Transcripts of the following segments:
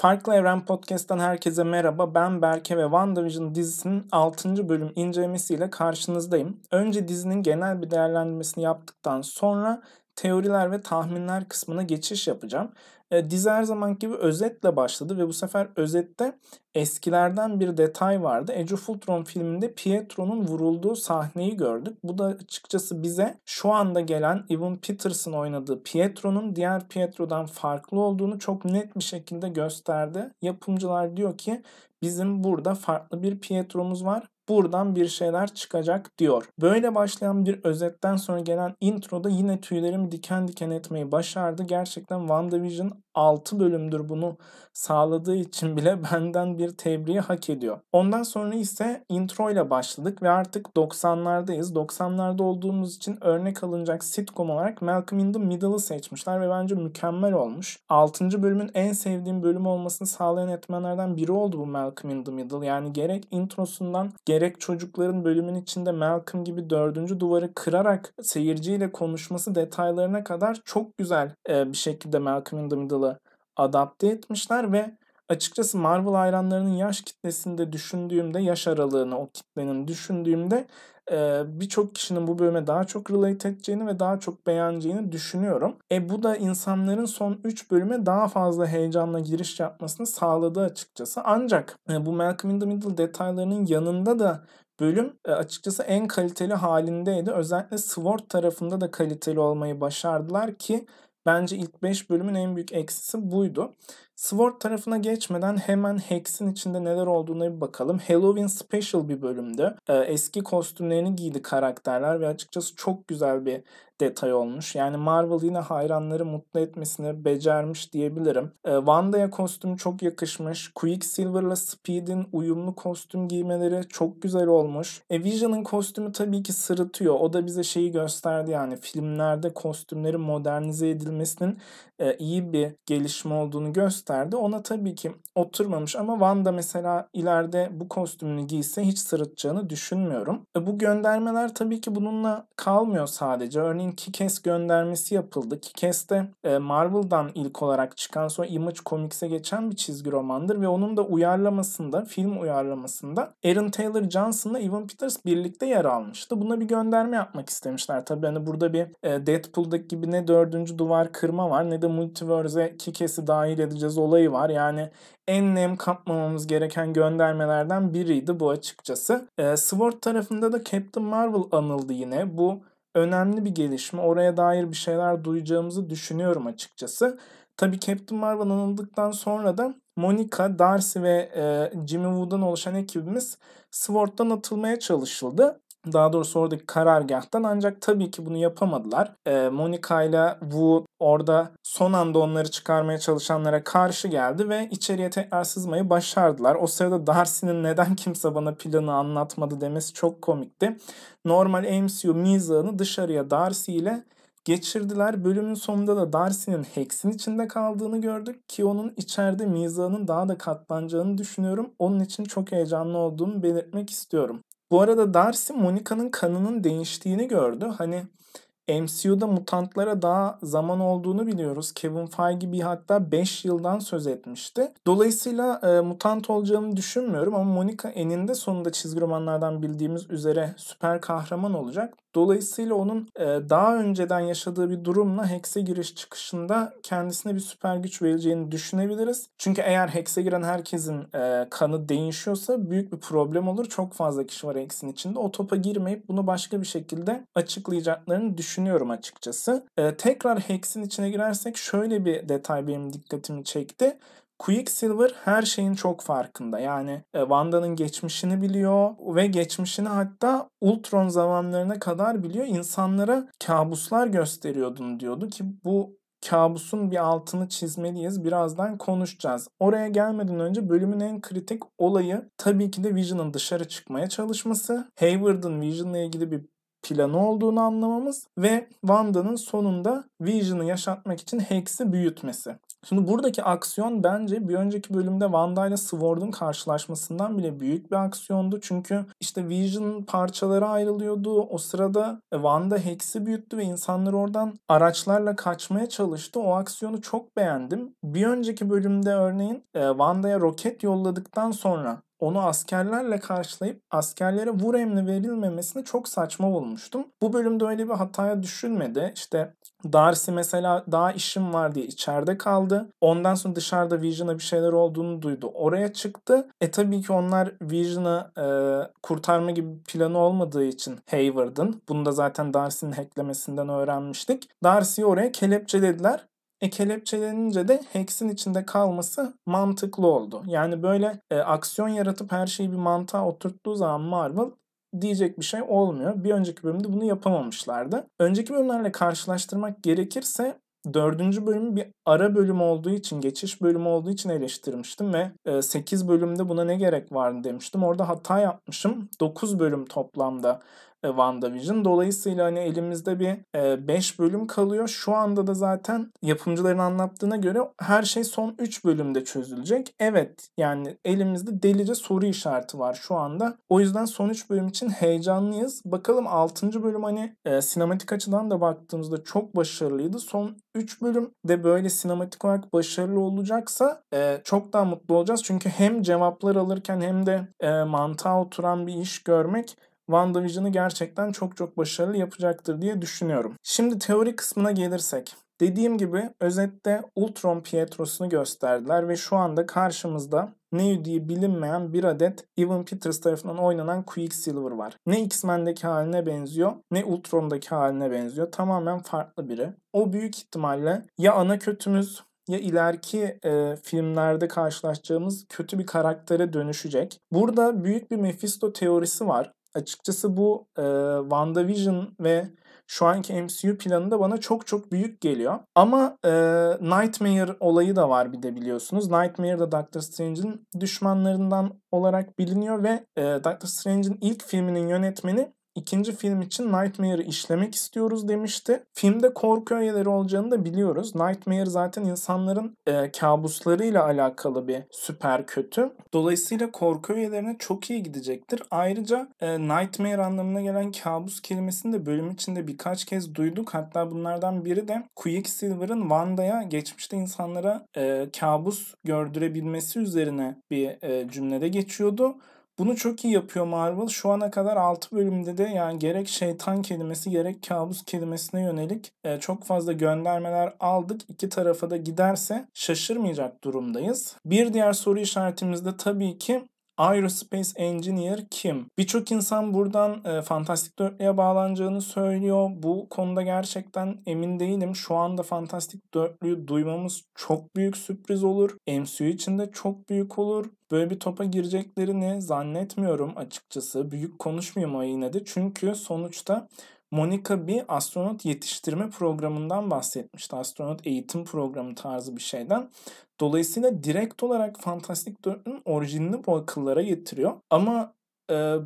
Farklı Evren Podcast'tan herkese merhaba. Ben Berke ve WandaVision dizisinin 6. bölüm incelemesiyle karşınızdayım. Önce dizinin genel bir değerlendirmesini yaptıktan sonra teoriler ve tahminler kısmına geçiş yapacağım. E, dizi her zaman gibi özetle başladı ve bu sefer özette eskilerden bir detay vardı. Age of Ultron filminde Pietro'nun vurulduğu sahneyi gördük. Bu da açıkçası bize şu anda gelen Evan Peterson oynadığı Pietro'nun diğer Pietro'dan farklı olduğunu çok net bir şekilde gösterdi. Yapımcılar diyor ki bizim burada farklı bir Pietro'muz var buradan bir şeyler çıkacak diyor. Böyle başlayan bir özetten sonra gelen introda yine tüylerimi diken diken etmeyi başardı. Gerçekten WandaVision 6 bölümdür bunu sağladığı için bile benden bir tebriği hak ediyor. Ondan sonra ise intro ile başladık ve artık 90'lardayız. 90'larda olduğumuz için örnek alınacak sitcom olarak Malcolm in the Middle'ı seçmişler ve bence mükemmel olmuş. 6. bölümün en sevdiğim bölüm olmasını sağlayan etmenlerden biri oldu bu Malcolm in the Middle. Yani gerek introsundan gerek çocukların bölümün içinde Malcolm gibi dördüncü duvarı kırarak seyirciyle konuşması detaylarına kadar çok güzel bir şekilde Malcolm in the Middle'ı adapte etmişler ve açıkçası Marvel hayranlarının yaş kitlesinde düşündüğümde, yaş aralığını o kitlenin düşündüğümde birçok kişinin bu bölüme daha çok relate edeceğini ve daha çok beğeneceğini düşünüyorum. E bu da insanların son 3 bölüme daha fazla heyecanla giriş yapmasını sağladı açıkçası. Ancak bu Malcolm in the Middle detaylarının yanında da bölüm açıkçası en kaliteli halindeydi. Özellikle SWORD tarafında da kaliteli olmayı başardılar ki Bence ilk 5 bölümün en büyük eksisi buydu. Sword tarafına geçmeden hemen Hex'in içinde neler olduğuna bir bakalım. Halloween Special bir bölümdü. Ee, eski kostümlerini giydi karakterler ve açıkçası çok güzel bir detay olmuş. Yani Marvel yine hayranları mutlu etmesini becermiş diyebilirim. Ee, Wanda'ya kostüm çok yakışmış. Quicksilver'la Speed'in uyumlu kostüm giymeleri çok güzel olmuş. E, Vision'ın kostümü tabii ki sırıtıyor. O da bize şeyi gösterdi yani filmlerde kostümlerin modernize edilmesinin e, iyi bir gelişme olduğunu gösterdi. Ona tabii ki oturmamış ama Wanda mesela ileride bu kostümünü giyse hiç sırıtacağını düşünmüyorum. E, bu göndermeler tabii ki bununla kalmıyor sadece. Örneğin Kikes göndermesi yapıldı. Kikes de e, Marvel'dan ilk olarak çıkan sonra Image Comics'e geçen bir çizgi romandır ve onun da uyarlamasında, film uyarlamasında Aaron Taylor Johnson'la Evan Peters birlikte yer almıştı. Buna bir gönderme yapmak istemişler. Tabii hani burada bir e, Deadpool'daki gibi ne dördüncü duvar kırma var ne de Multiverse'e Kikes'i dahil edeceğiz olayı var. Yani en nem kapmamamız gereken göndermelerden biriydi bu açıkçası. E, Sword tarafında da Captain Marvel anıldı yine. Bu önemli bir gelişme. Oraya dair bir şeyler duyacağımızı düşünüyorum açıkçası. Tabii Captain Marvel anıldıktan sonra da Monica, Darcy ve e, Jimmy Woo'dan oluşan ekibimiz Sword'dan atılmaya çalışıldı daha doğrusu oradaki karargahtan ancak tabii ki bunu yapamadılar. E, Monica ile Wu orada son anda onları çıkarmaya çalışanlara karşı geldi ve içeriye tekrar sızmayı başardılar. O sırada Darcy'nin neden kimse bana planı anlatmadı demesi çok komikti. Normal MCU mizahını dışarıya Darcy ile geçirdiler. Bölümün sonunda da Darcy'nin Hex'in içinde kaldığını gördük ki onun içeride mizahının daha da katlanacağını düşünüyorum. Onun için çok heyecanlı olduğumu belirtmek istiyorum. Bu arada Darcy Monica'nın kanının değiştiğini gördü. Hani MCU'da mutantlara daha zaman olduğunu biliyoruz. Kevin Feige bir hatta 5 yıldan söz etmişti. Dolayısıyla e, mutant olacağını düşünmüyorum ama Monica eninde sonunda çizgi romanlardan bildiğimiz üzere süper kahraman olacak. Dolayısıyla onun e, daha önceden yaşadığı bir durumla Hex'e giriş çıkışında kendisine bir süper güç vereceğini düşünebiliriz. Çünkü eğer Hex'e giren herkesin e, kanı değişiyorsa büyük bir problem olur. Çok fazla kişi var Hex'in içinde. O topa girmeyip bunu başka bir şekilde açıklayacaklarını düşünüyorum açıkçası. E, tekrar Hex'in içine girersek şöyle bir detay benim dikkatimi çekti. Quicksilver her şeyin çok farkında. Yani e, Wanda'nın geçmişini biliyor ve geçmişini hatta Ultron zamanlarına kadar biliyor. İnsanlara kabuslar gösteriyordun diyordu ki bu kabusun bir altını çizmeliyiz. Birazdan konuşacağız. Oraya gelmeden önce bölümün en kritik olayı tabii ki de Vision'ın dışarı çıkmaya çalışması. Hayward'ın Vision'la ilgili bir planı olduğunu anlamamız ve Wanda'nın sonunda Vision'ı yaşatmak için Hex'i büyütmesi. Şimdi buradaki aksiyon bence bir önceki bölümde Wanda ile Sword'un karşılaşmasından bile büyük bir aksiyondu. Çünkü işte Vision parçalara ayrılıyordu. O sırada Wanda Hex'i büyüttü ve insanlar oradan araçlarla kaçmaya çalıştı. O aksiyonu çok beğendim. Bir önceki bölümde örneğin Wanda'ya roket yolladıktan sonra onu askerlerle karşılayıp askerlere vur emri verilmemesini çok saçma bulmuştum. Bu bölümde öyle bir hataya düşünmedi. İşte Darcy mesela daha işim var diye içeride kaldı. Ondan sonra dışarıda Vision'a bir şeyler olduğunu duydu. Oraya çıktı. E tabii ki onlar Vision'ı e, kurtarma gibi planı olmadığı için Hayward'ın. Bunu da zaten Darcy'nin hacklemesinden öğrenmiştik. Darcy'yi oraya kelepçelediler. E kelepçelenince de Hex'in içinde kalması mantıklı oldu. Yani böyle e, aksiyon yaratıp her şeyi bir mantığa oturttuğu zaman Marvel diyecek bir şey olmuyor. Bir önceki bölümde bunu yapamamışlardı. Önceki bölümlerle karşılaştırmak gerekirse dördüncü bölümü bir ara bölüm olduğu için, geçiş bölümü olduğu için eleştirmiştim ve 8 bölümde buna ne gerek vardı demiştim. Orada hata yapmışım. 9 bölüm toplamda e, WandaVision. Dolayısıyla hani elimizde bir 5 e, bölüm kalıyor. Şu anda da zaten yapımcıların anlattığına göre her şey son 3 bölümde çözülecek. Evet yani elimizde delice soru işareti var şu anda. O yüzden son 3 bölüm için heyecanlıyız. Bakalım 6. bölüm hani e, sinematik açıdan da baktığımızda çok başarılıydı. Son 3 bölüm de böyle sinematik olarak başarılı olacaksa e, çok daha mutlu olacağız. Çünkü hem cevaplar alırken hem de e, mantığa oturan bir iş görmek WandaVision'ı gerçekten çok çok başarılı yapacaktır diye düşünüyorum. Şimdi teori kısmına gelirsek. Dediğim gibi özette Ultron Pietro'sunu gösterdiler ve şu anda karşımızda ne diye bilinmeyen bir adet Evan Peters tarafından oynanan Quicksilver var. Ne X-Men'deki haline benziyor ne Ultron'daki haline benziyor. Tamamen farklı biri. O büyük ihtimalle ya ana kötümüz ya ileriki e, filmlerde karşılaşacağımız kötü bir karaktere dönüşecek. Burada büyük bir Mephisto teorisi var. Açıkçası bu e, WandaVision ve şu anki MCU planı da bana çok çok büyük geliyor. Ama e, Nightmare olayı da var bir de biliyorsunuz. Nightmare da Doctor Strange'in düşmanlarından olarak biliniyor ve e, Doctor Strange'in ilk filminin yönetmeni ikinci film için Nightmare'ı işlemek istiyoruz demişti. Filmde korku öğeleri olacağını da biliyoruz. Nightmare zaten insanların e, kabuslarıyla alakalı bir süper kötü. Dolayısıyla korku öğelerine çok iyi gidecektir. Ayrıca e, Nightmare anlamına gelen kabus kelimesini de bölüm içinde birkaç kez duyduk. Hatta bunlardan biri de Quicksilver'ın Wanda'ya geçmişte insanlara e, kabus gördürebilmesi üzerine bir e, cümlede geçiyordu. Bunu çok iyi yapıyor Marvel. Şu ana kadar 6 bölümde de yani gerek şeytan kelimesi gerek kabus kelimesine yönelik e, çok fazla göndermeler aldık. İki tarafa da giderse şaşırmayacak durumdayız. Bir diğer soru işaretimiz de tabii ki Aerospace Engineer kim? Birçok insan buradan e, Fantastic Dörtlü'ye bağlanacağını söylüyor. Bu konuda gerçekten emin değilim. Şu anda Fantastic Dörtlü'yü duymamız çok büyük sürpriz olur. MCU için de çok büyük olur. Böyle bir topa gireceklerini zannetmiyorum açıkçası. Büyük konuşmayayım o yine de. Çünkü sonuçta Monica bir astronot yetiştirme programından bahsetmişti. Astronot eğitim programı tarzı bir şeyden. Dolayısıyla direkt olarak Fantastic Dörtlü'nün orijinini bu akıllara getiriyor. Ama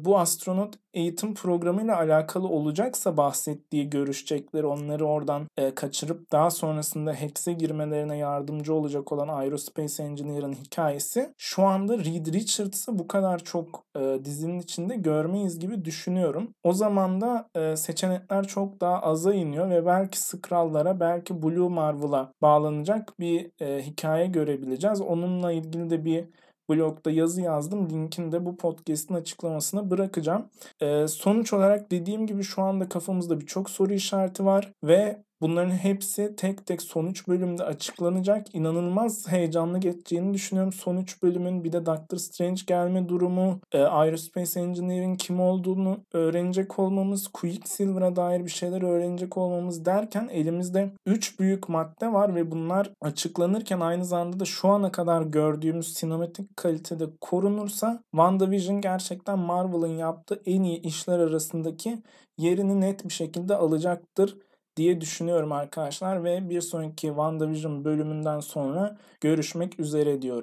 bu astronot eğitim programıyla alakalı olacaksa bahsettiği görüşecekleri onları oradan e, kaçırıp daha sonrasında Hex'e girmelerine yardımcı olacak olan Aerospace Engineer'ın hikayesi şu anda Reed Richards'ı bu kadar çok e, dizinin içinde görmeyiz gibi düşünüyorum. O zaman da e, seçenekler çok daha aza iniyor ve belki Skrullara belki Blue Marvel'a bağlanacak bir e, hikaye görebileceğiz. Onunla ilgili de bir blogda yazı yazdım. Linkini de bu podcast'in açıklamasına bırakacağım. Ee, sonuç olarak dediğim gibi şu anda kafamızda birçok soru işareti var ve Bunların hepsi tek tek sonuç bölümde açıklanacak. İnanılmaz heyecanlı geçeceğini düşünüyorum. Sonuç bölümün bir de Doctor Strange gelme durumu, e, Aerospace Engineer'in kim olduğunu öğrenecek olmamız, Quicksilver'a dair bir şeyler öğrenecek olmamız derken elimizde 3 büyük madde var ve bunlar açıklanırken aynı zamanda da şu ana kadar gördüğümüz sinematik kalitede korunursa WandaVision gerçekten Marvel'ın yaptığı en iyi işler arasındaki yerini net bir şekilde alacaktır diye düşünüyorum arkadaşlar ve bir sonraki WandaVision bölümünden sonra görüşmek üzere diyorum.